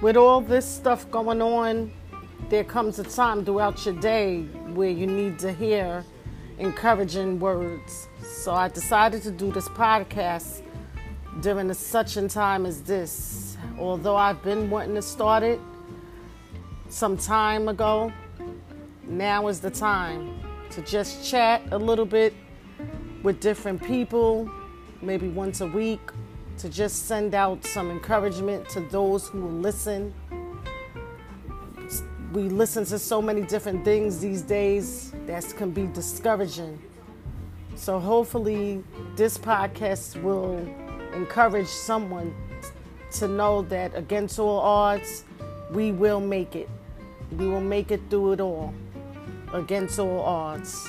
with all this stuff going on, there comes a time throughout your day where you need to hear encouraging words. So I decided to do this podcast during such a time as this. Although I've been wanting to start it some time ago, now is the time to just chat a little bit with different people, maybe once a week, to just send out some encouragement to those who listen. We listen to so many different things these days that can be discouraging. So, hopefully, this podcast will encourage someone to know that against all odds, we will make it. We will make it through it all against all odds.